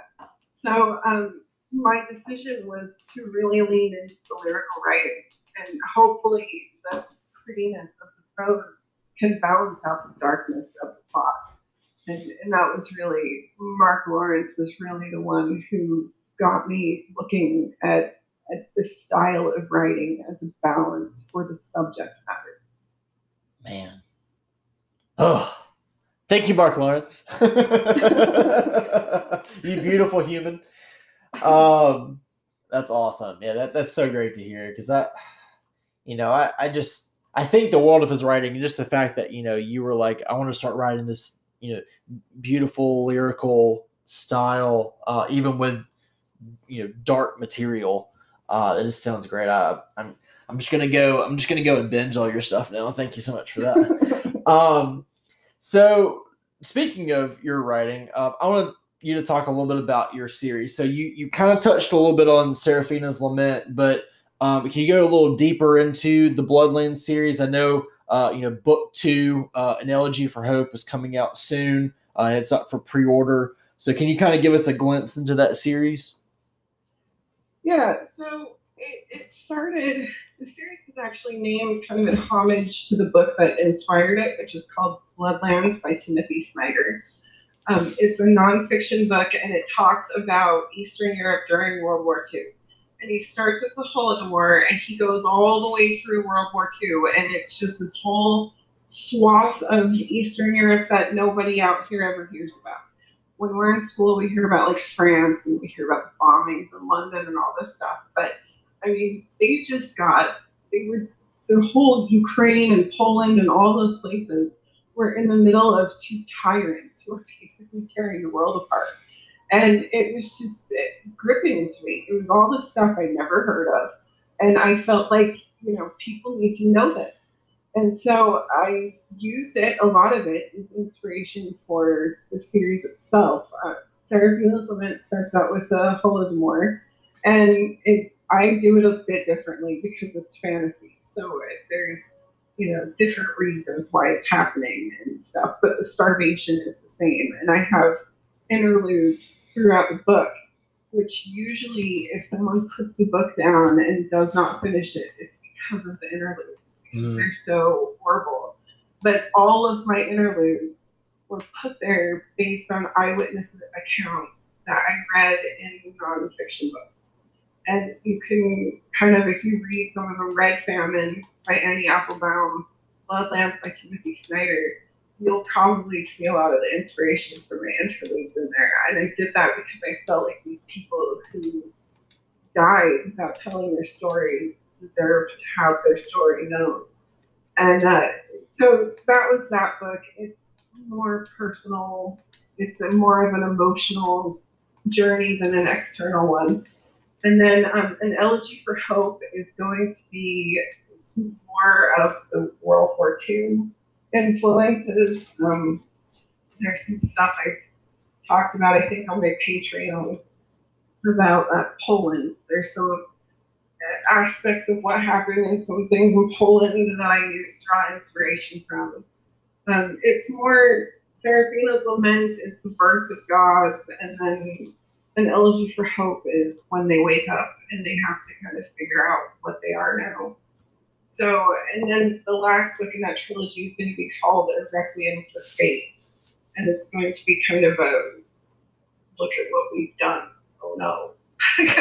So um, my decision was to really lean into the lyrical writing, and hopefully the prettiness of the prose can balance out the darkness of the plot. And, and that was really Mark Lawrence was really the one who got me looking at, at the style of writing as a balance for the subject matter.
Man, oh, thank you, Mark Lawrence. [LAUGHS] [LAUGHS] you beautiful human. Um, that's awesome. Yeah, that, that's so great to hear because that, you know, I, I just I think the world of his writing and just the fact that you know you were like I want to start writing this you know beautiful lyrical style uh, even with you know dark material. Uh, it just sounds great. I, I'm I'm just gonna go. I'm just gonna go and binge all your stuff now. Thank you so much for that. [LAUGHS] um, so speaking of your writing, uh, I want you to talk a little bit about your series. So you you kind of touched a little bit on Seraphina's Lament, but um, can you go a little deeper into the Bloodlands series? I know uh, you know book two, uh, an elegy for hope, is coming out soon. Uh, it's up for pre-order. So can you kind of give us a glimpse into that series?
Yeah, so it, it started the series is actually named kind of in homage to the book that inspired it, which is called Bloodlands by Timothy Snyder. Um, it's a nonfiction book and it talks about Eastern Europe during World War II. And he starts with the Holodomor and he goes all the way through World War II. And it's just this whole swath of Eastern Europe that nobody out here ever hears about. When we're in school, we hear about like France and we hear about the bombings in London and all this stuff. But I mean, they just got, they were, the whole Ukraine and Poland and all those places were in the middle of two tyrants who were [LAUGHS] basically tearing the world apart. And it was just it, gripping to me. It was all the stuff I never heard of. And I felt like, you know, people need to know this. And so I used it, a lot of it, as inspiration for the series itself. Uh, Seraphina's Lament starts out with the Holodomor, and it, I do it a bit differently because it's fantasy. So it, there's you know, different reasons why it's happening and stuff, but the starvation is the same. And I have interludes throughout the book, which usually, if someone puts the book down and does not finish it, it's because of the interludes. Mm. They're so horrible. But all of my interludes were put there based on eyewitness accounts that I read in nonfiction books. And you can kind of, if you read some of them, Red Famine by Annie Applebaum, Bloodlands by Timothy Snyder, you'll probably see a lot of the inspirations for my interludes in there. And I did that because I felt like these people who died without telling their story deserve to have their story known. And uh, so that was that book. It's more personal. It's a more of an emotional journey than an external one. And then um, an elegy for hope is going to be more of the World War II influences. Um, there's some stuff I talked about, I think, on my Patreon about uh, Poland. There's some aspects of what happened and some things in Poland that I draw inspiration from. Um, it's more Seraphina's lament, it's the birth of gods, and then an elegy for hope is when they wake up and they have to kind of figure out what they are now. So, and then the last book in that trilogy is going to be called A Requiem for Fate. And it's going to be kind of a look at what we've done. Oh no. [LAUGHS] so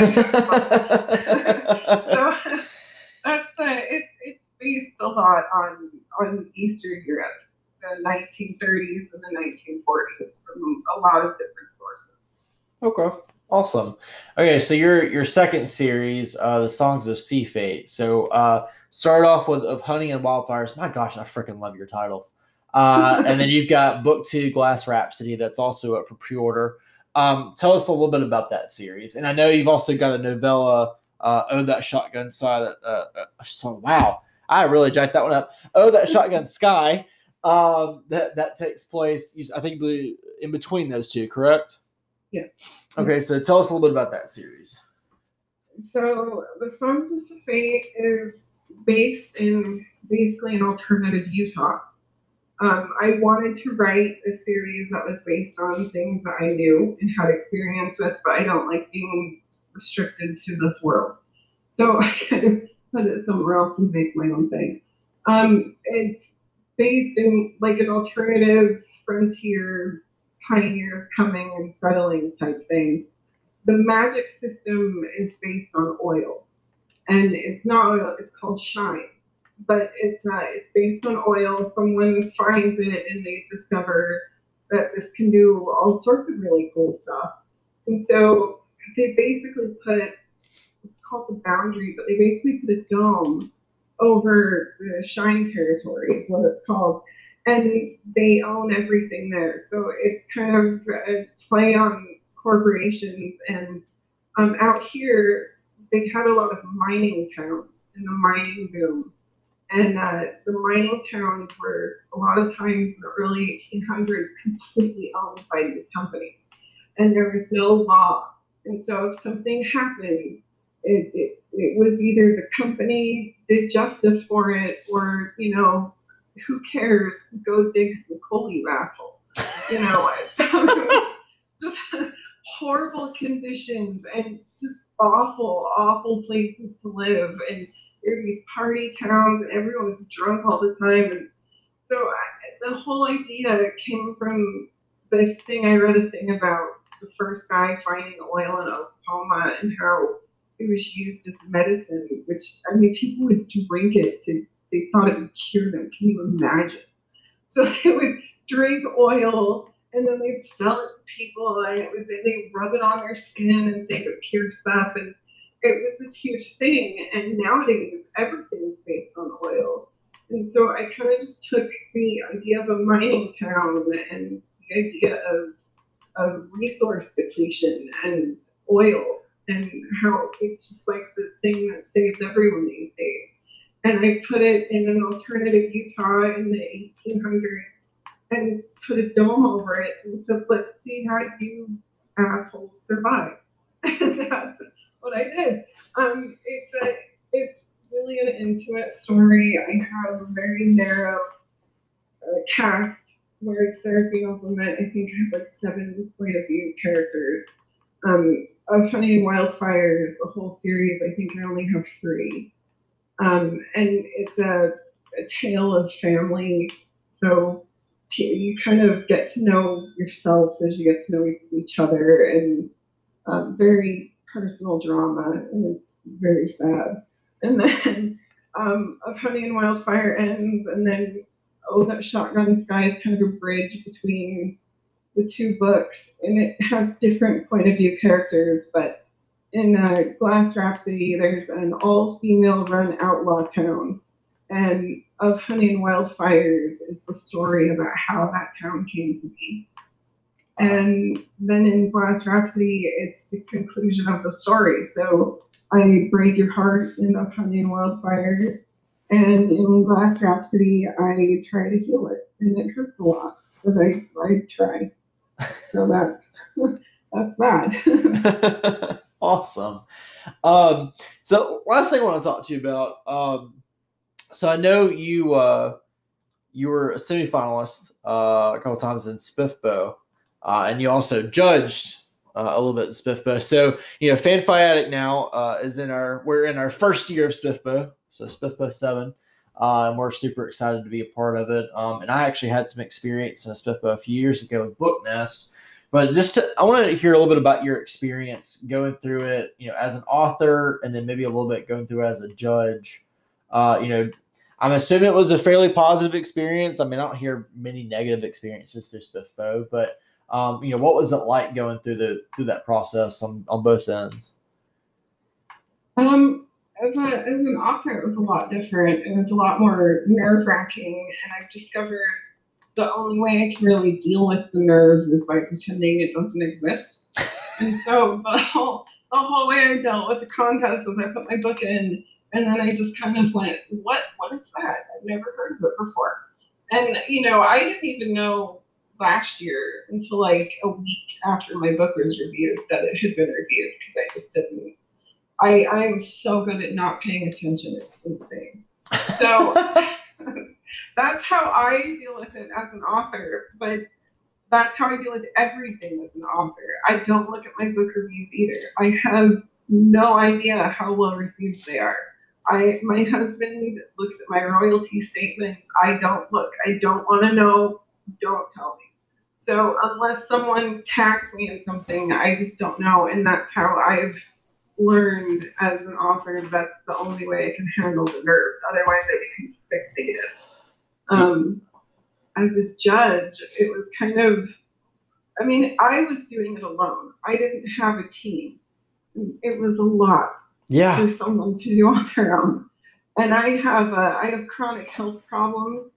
that's uh, it, it's based a lot on on Eastern Europe, the 1930s and the 1940s from a lot of different sources.
Okay. Awesome. Okay, so your your second series, uh, the Songs of Sea Fate. So uh Start off with of Honey and Wildfires. My gosh, I freaking love your titles. Uh, [LAUGHS] and then you've got Book Two, Glass Rhapsody, that's also up for pre-order. Um, tell us a little bit about that series. And I know you've also got a novella, uh, Oh That Shotgun Sky. That, uh, uh, so wow, I really jacked that one up. Oh That Shotgun Sky. Um, that that takes place. I think in between those two, correct?
Yeah.
Okay, so tell us a little bit about that series.
So the Songs of Fate is based in basically an alternative Utah. Um, I wanted to write a series that was based on things that I knew and had experience with, but I don't like being restricted to this world. So [LAUGHS] I kind of put it somewhere else and make my own thing. Um, it's based in like an alternative frontier pioneers coming and settling type thing. The magic system is based on oil and it's not oil; it's called shine. But it's uh, it's based on oil. Someone finds it and they discover that this can do all sorts of really cool stuff. And so they basically put it's called the boundary, but they basically put a dome over the shine territory, is what it's called. And they own everything there. So it's kind of a play on corporations. And um, out here, they had a lot of mining towns in the mining boom. And uh, the mining towns were a lot of times in the early 1800s completely owned by these companies. And there was no law. And so if something happened, it, it, it was either the company did justice for it or, you know, who cares? Go dig some coal, you asshole. You know, [LAUGHS] just horrible conditions and just awful, awful places to live. And there are these party towns, and everyone was drunk all the time. And so I, the whole idea came from this thing. I read a thing about the first guy finding oil in Oklahoma and how it was used as medicine, which I mean, people would drink it to, they thought it would cure them. Can you imagine? So [LAUGHS] they would drink oil and then they'd sell it to people and it would, they'd rub it on their skin and think it cured stuff. And it was this huge thing. And nowadays, everything is based on oil. And so I kind of just took the idea of a mining town and the idea of, of resource depletion and oil and how it's just like the thing that saves everyone these days. And I put it in an alternative Utah in the 1800s and put a dome over it and said, let's see how you assholes survive. [LAUGHS] and that's what I did. Um, it's a, it's really an intimate story. I have a very narrow uh, cast, whereas Seraphina's Lament, I think, I have like seven point of view characters. Um, of Honey and Wildfires, the whole series, I think I only have three. Um, and it's a, a tale of family. So you kind of get to know yourself as you get to know each other and um, very personal drama and it's very sad and then [LAUGHS] um, of honey and wildfire ends and then oh that shotgun sky is kind of a bridge between the two books and it has different point of view characters but in uh, glass rhapsody there's an all-female run outlaw town and of Honey and Wildfires is the story about how that town came to be. And then in Glass Rhapsody, it's the conclusion of the story. So I break your heart in Of Honey and Wildfires. And in Glass Rhapsody, I try to heal it. And it hurts a lot, but I, I try. So that's [LAUGHS] that's that. [LAUGHS] [LAUGHS]
awesome. Um, so last thing I want to talk to you about. Um, so I know you uh, you were a semifinalist uh, a couple times in SPFBO, uh, and you also judged uh, a little bit in SPFBO. So you know, Fan now uh, is in our we're in our first year of SPFBO, so SPFBO seven. Uh, and we're super excited to be a part of it. Um, and I actually had some experience in a SPFBO a few years ago with Book Nest. But just to, I want to hear a little bit about your experience going through it, you know, as an author, and then maybe a little bit going through as a judge. Uh, you know, I'm assuming it was a fairly positive experience. I mean, I don't hear many negative experiences through SPFBO, but um, you know, what was it like going through the through that process on, on both ends?
Um, as a as an author, it was a lot different. It was a lot more nerve wracking, and I've discovered the only way I can really deal with the nerves is by pretending it doesn't exist. and so the whole the whole way I dealt with the contest was I put my book in and then I just kind of went, what, what is that? I've never heard of it before. And, you know, I didn't even know last year until like a week after my book was reviewed that it had been reviewed because I just didn't. I, I am so good at not paying attention. It's insane. So [LAUGHS] that's how I deal with it as an author. But that's how I deal with everything as an author. I don't look at my book reviews either. I have no idea how well received they are. I my husband looks at my royalty statements. I don't look. I don't want to know. Don't tell me. So unless someone tagged me in something, I just don't know. And that's how I've learned as an author. That's the only way I can handle the nerves. Otherwise, I become fixated. Um, as a judge, it was kind of. I mean, I was doing it alone. I didn't have a team. It was a lot
yeah.
for someone to do on their own. And I have a, I have chronic health problems.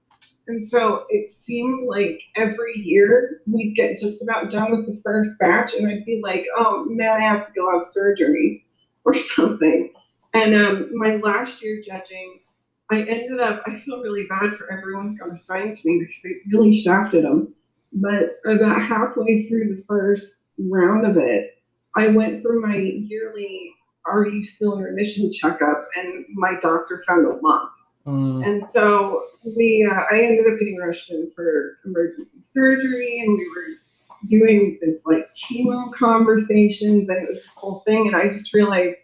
And so it seemed like every year we'd get just about done with the first batch, and I'd be like, oh man, I have to go have surgery or [LAUGHS] something. And um, my last year judging, I ended up, I feel really bad for everyone who got assigned to me because they really shafted them. But about halfway through the first round of it, I went through my yearly are you still in remission checkup? And my doctor found a lump. Mm. And so we, uh, I ended up getting rushed in for emergency surgery, and we were doing this like chemo conversations, and it was this whole thing. And I just realized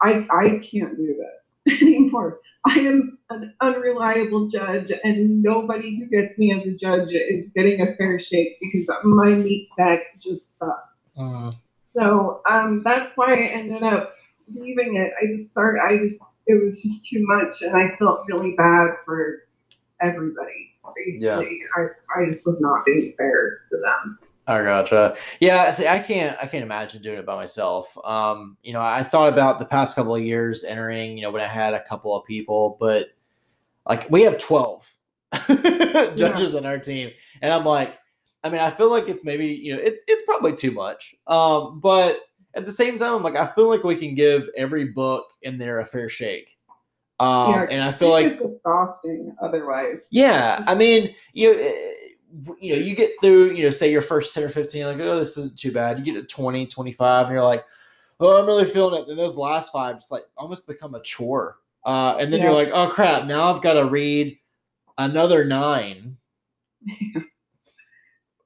I, I can't do this. [LAUGHS] anymore. I am an unreliable judge, and nobody who gets me as a judge is getting a fair shake because my meat sack just sucks.
Mm.
So um, that's why I ended up leaving it. I just started. I just it was just too much, and I felt really bad for everybody. Basically, I I just was not being fair to them.
I gotcha. Yeah, see, I can't, I can't imagine doing it by myself. Um, you know, I thought about the past couple of years entering. You know, when I had a couple of people, but like we have twelve [LAUGHS] judges on our team, and I'm like, I mean, I feel like it's maybe, you know, it's it's probably too much. Um, but at the same time, I'm like, I feel like we can give every book in there a fair shake. Um,
Yeah,
and I feel like
exhausting otherwise.
yeah, I mean, you eh, you know, you get through, you know, say your first 10 or 15, like, oh, this isn't too bad. You get to 20, 25, and you're like, oh, I'm really feeling it. Then those last five just like almost become a chore. Uh, and then you're like, oh, crap, now I've got to read another nine. [LAUGHS]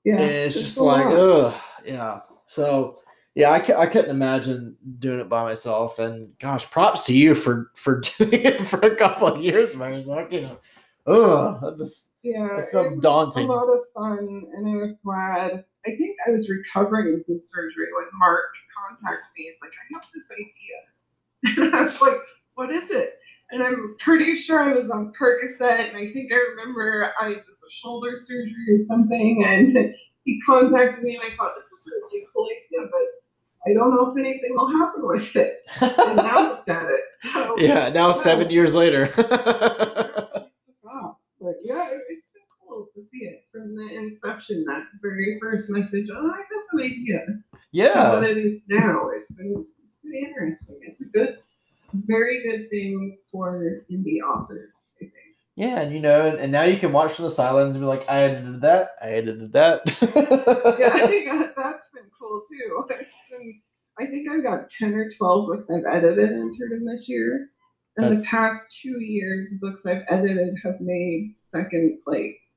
yeah,
and it's just like, ugh, yeah. So, yeah, I, I couldn't imagine doing it by myself. And gosh, props to you for for [LAUGHS] doing it for a couple of years, Marzak. You know, that just-
Yeah,
That
it
sounds
was
daunting.
A lot of fun, and I was glad. I think I was recovering from surgery when Mark contacted me. He's like, "I have this idea," [LAUGHS] and I was like, "What is it?" And I'm pretty sure I was on Percocet, and I think I remember I did a shoulder surgery or something, and [LAUGHS] he contacted me, and I thought this was a really cool idea, but I don't know if anything will happen with it. And now I [LAUGHS] looked at it, so
yeah, now seven years later.
Yeah, it, it's been cool to see it from the inception. That very first message. Oh, I have an idea. To
yeah.
what it is now. It's been pretty interesting. It's a good, very good thing for indie authors.
Yeah, and you know, and, and now you can watch from the sidelines and be like, I edited that, I edited that. [LAUGHS]
Yeah, I think that, that's been cool too. [LAUGHS] Been, I think I've got ten or twelve books I've edited and entered in this year. In the past two years, books I've edited have made second place.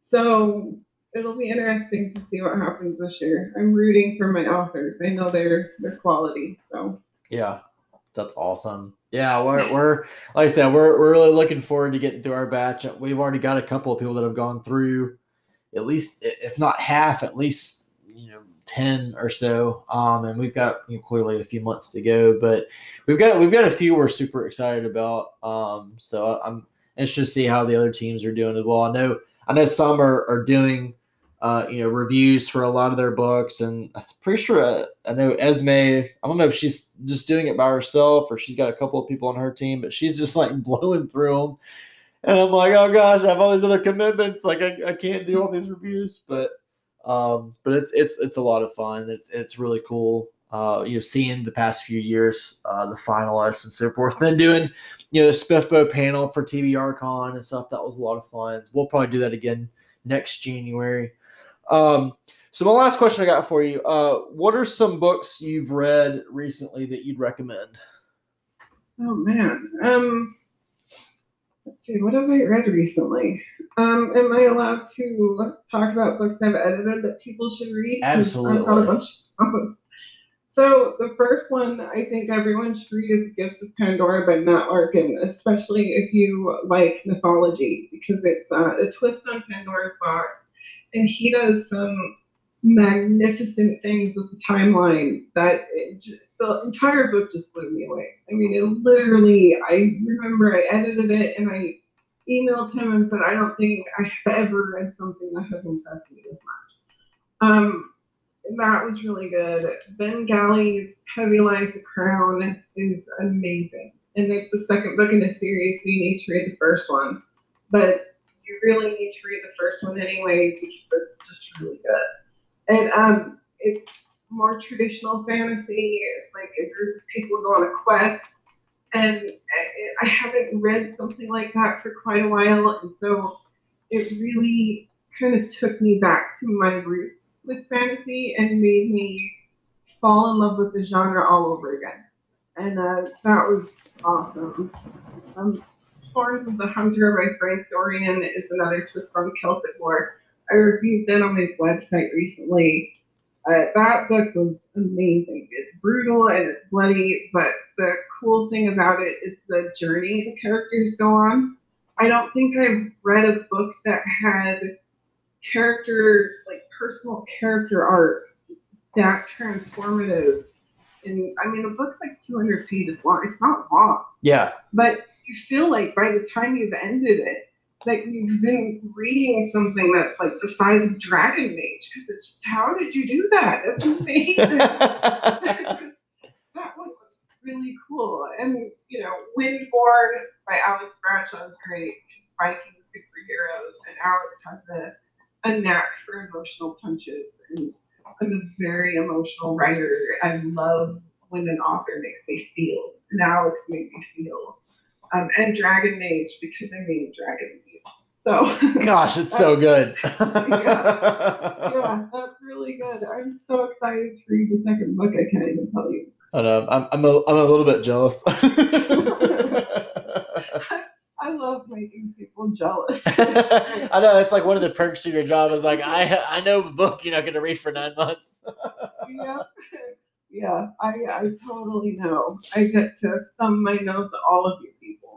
So it'll be interesting to see what happens this year. I'm rooting for my authors. I know they're they're quality. So
Yeah, that's awesome. Yeah, we're, [LAUGHS] we're like I said, we're, we're really looking forward to getting through our batch. We've already got a couple of people that have gone through at least, if not half, at least you know ten or so. Um, and we've got you know, clearly a few months to go, but we've got we've got a few we're super excited about. Um, so I'm interested to see how the other teams are doing as well. I know I know some are are doing uh, you know, reviews for a lot of their books. And I'm pretty sure uh, I know Esme. I don't know if she's just doing it by herself or she's got a couple of people on her team, but she's just like [LAUGHS] blowing through them. And I'm like, oh gosh, I have all these other commitments. Like I, I can't do all these reviews, but um, but it's it's it's a lot of fun. It's it's really cool. Uh, you know, seeing the past few years, uh, the finalists and so forth, [LAUGHS] then doing, you know, the SPFBO panel for TBR Con and stuff. That was a lot of fun. We'll probably do that again next January. Um, so my last question I got for you: uh, What are some books you've read recently that you'd recommend?
oh man. Um let's see, what have I read recently? Um, am I allowed to talk about books I've edited that people should read? 'Cause I've got a
Absolutely.
bunch of those. So the first one I think everyone should read is Gifts of Pandora by Matt Larkin, especially if you like mythology, because it's uh, a twist on Pandora's box, and he does some magnificent things with the timeline that it, the entire book just blew me away. I mean, it literally. I remember I edited it and I emailed him and said, I don't think I have ever read something that has impressed me this much. Um, that was really good. Ben Galley's Heavy Lies the Crown is amazing. And it's the second book in the series, so you need to read the first one. But you really need to read the first one anyway because it's just really good. And um, it's more traditional fantasy. It's like a group of people go on a quest. And I- I haven't read something like that for quite a while. And so it really kind of took me back to my roots with fantasy and made me fall in love with the genre all over again. And uh, that was awesome. Um, Horns of the Hunter by Frank Dorrian is another twist on Celtic War. I reviewed that on my website recently. Uh, that book was amazing. It's brutal and it's bloody, but the cool thing about it is the journey the characters go on. I don't think I've read a book that had character, like personal character arcs that transformative. And I mean, a book's like 200 pages long. It's not long,
Yeah.
but you feel like by the time you've ended it, that you've been reading something that's like the size of Dragon Age. Because it's just, how did you do that? That's amazing. [LAUGHS] that one was really cool. And, you know, Windborn by Alex Bradshaw is great. Viking superheroes. And Alex has a, a knack for emotional punches. And I'm a very emotional writer. I love when an author makes me feel. And Alex made me feel. Um, and Dragon Age because I made Dragon Age. So
Gosh, it's so good. [LAUGHS]
yeah, that's really good. I'm so excited to read the second book. I can't even tell you.
I know. I'm, I'm, a, I'm a little bit jealous. [LAUGHS]
I love making people jealous. [LAUGHS]
I know it's like one of the perks of your job is like I I know a book you're not going to read for nine months.
yeah, yeah. I I totally know. I get to thumb my nose at all of you. [LAUGHS]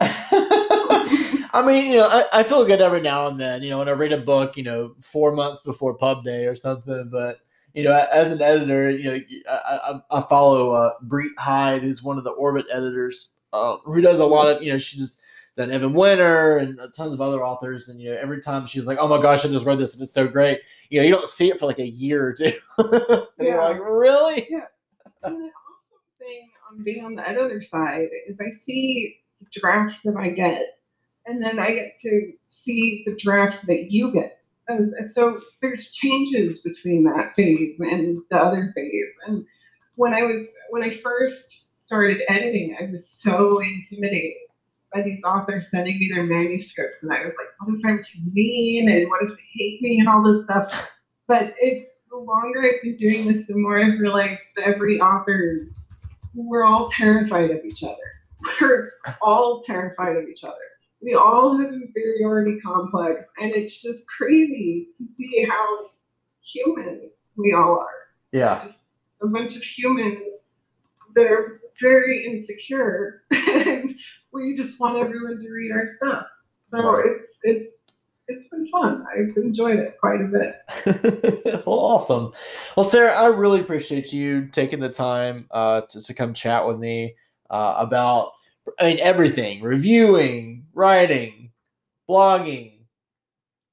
I mean, you know, I, I feel good every now and then. You know, when I read a book, you know, four months before pub day or something. But you know, as an editor, you know, I I, I follow uh, Brit Hvide, who's one of the Orbit editors, uh, who does a lot of you know, she's done Evan Winter and tons of other authors. And you know, every time she's like, "Oh my gosh, I just read this and it's so great," you know, you don't see it for like a year or two. [LAUGHS] and you're
Yeah.
like, really?
And the awesome thing on being on the editor side is I see draft that I get, and then I get to see the draft that you get. So there's changes between that phase and the other phase. And when I was when I first started editing, I was so intimidated by these authors sending me their manuscripts, and I was like, "What if I'm too mean? And what if they hate me? And all this stuff." But it's the longer I've been doing this, the more I've realized that every author, we're all terrified of each other. We're all terrified of each other. We all have inferiority complex, and it's just crazy to see how human we all are.
Yeah.
Just a bunch of humans that are very insecure, [LAUGHS] and we just want everyone to read our stuff. So
Right.
it's it's it's been fun. I've enjoyed it quite a bit. [LAUGHS]
well, awesome. Well, Sarah, I really appreciate you taking the time uh, to, to come chat with me uh, about, I mean, everything reviewing, writing, blogging,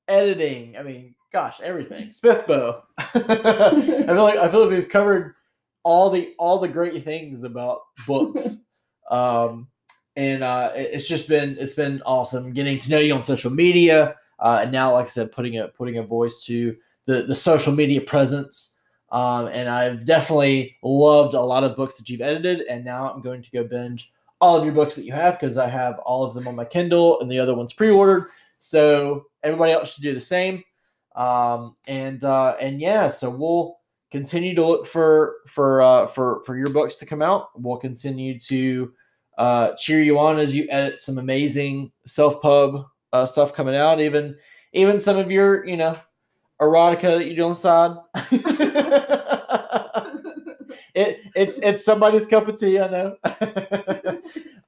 editing. I mean, gosh, everything. SPFBO. [LAUGHS] I feel like I feel like we've covered all the all the great things about books. [LAUGHS] um, and uh, it's just been it's been awesome getting to know you on social media, uh, and now, like I said, putting a putting a voice to the the social media presence. Um, and I've definitely loved a lot of books that you've edited, and now I'm going to go binge all of your books that you have because I have all of them on my Kindle, and the other ones pre-ordered. So everybody else should do the same. Um, and uh, and yeah, so we'll continue to look for for uh, for for your books to come out. We'll continue to uh, cheer you on as you edit some amazing self pub uh, stuff coming out. Even even some of your you know erotica that you do on the side. [LAUGHS] it it's it's somebody's cup of tea, I know. [LAUGHS]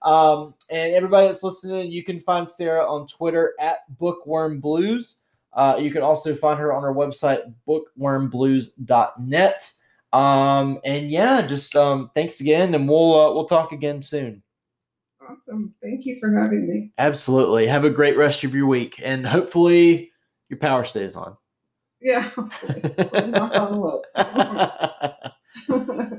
um, and everybody that's listening, you can find Sarah on Twitter at Bookworm Blues. Uh, you can also find her on her website, bookwormblues.net. Um, and yeah, just um, thanks again, and we'll uh, we'll talk again soon.
Awesome. Thank you for having me.
Absolutely. Have a great rest of your week, and hopefully your power stays on.
Yeah. [LAUGHS] Knock on wood. [LAUGHS]